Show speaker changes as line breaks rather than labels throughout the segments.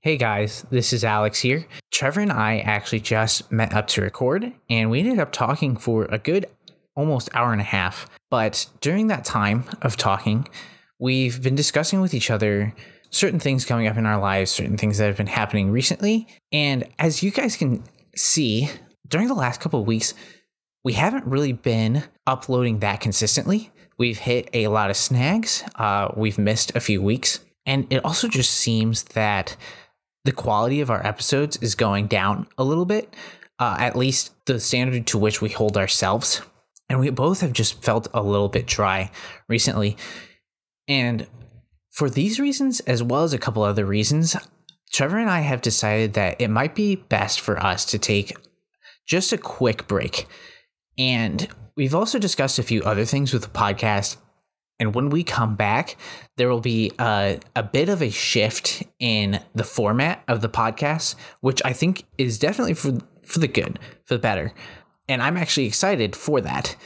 Hey guys, this is Alex here. Trevor and I actually just met up to record, and we ended up talking for a good almost hour and a half. But during that time of talking, we've been discussing with each other certain things coming up in our lives, certain things that have been happening recently. And as you guys can see, during the last couple of weeks, we haven't really been uploading that consistently. We've hit a lot of snags, uh, we've missed a few weeks. And it also just seems that the quality of our episodes is going down a little bit, uh, at least the standard to which we hold ourselves. And we both have just felt a little bit dry recently. And for these reasons, as well as a couple other reasons, Trevor and I have decided that it might be best for us to take just a quick break. And we've also discussed a few other things with the podcast and when we come back, there will be a, a bit of a shift in the format of the podcast, which I think is definitely for, for the good, for the better. And I'm actually excited for that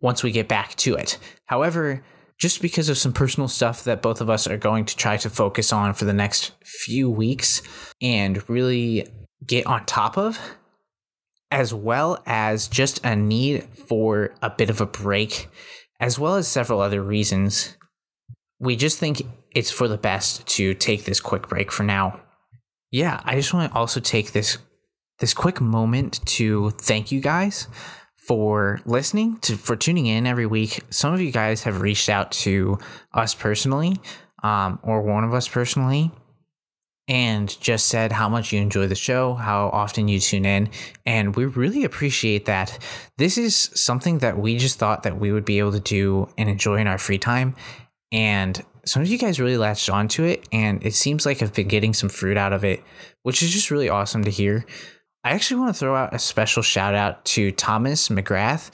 once we get back to it. However, just because of some personal stuff that both of us are going to try to focus on for the next few weeks and really get on top of, as well as just a need for a bit of a break as well as several other reasons, we just think it's for the best to take this quick break for now. Yeah, I just want to also take this this quick moment to thank you guys for listening to for tuning in every week. Some of you guys have reached out to us personally, um, or one of us personally, and just said how much you enjoy the show, how often you tune in, and we really appreciate that. This is something that we just thought that we would be able to do and enjoy in our free time, and some of you guys really latched onto it, and it seems like I've been getting some fruit out of it, which is just really awesome to hear. I actually want to throw out a special shout out to Thomas McGrath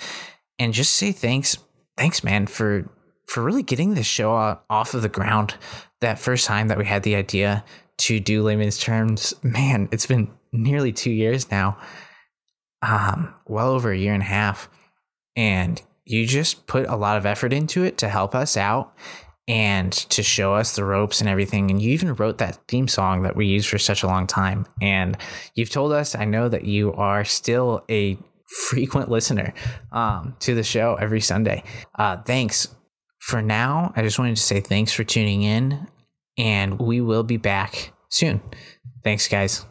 and just say thanks, thanks, man, for for really getting this show off of the ground that first time that we had the idea to do layman's terms, man, it's been nearly two years now, um, well over a year and a half. And you just put a lot of effort into it to help us out and to show us the ropes and everything. And you even wrote that theme song that we used for such a long time. And you've told us, I know that you are still a frequent listener um, to the show every Sunday. Uh, thanks. For now, I just wanted to say thanks for tuning in and we will be back soon. Thanks, guys.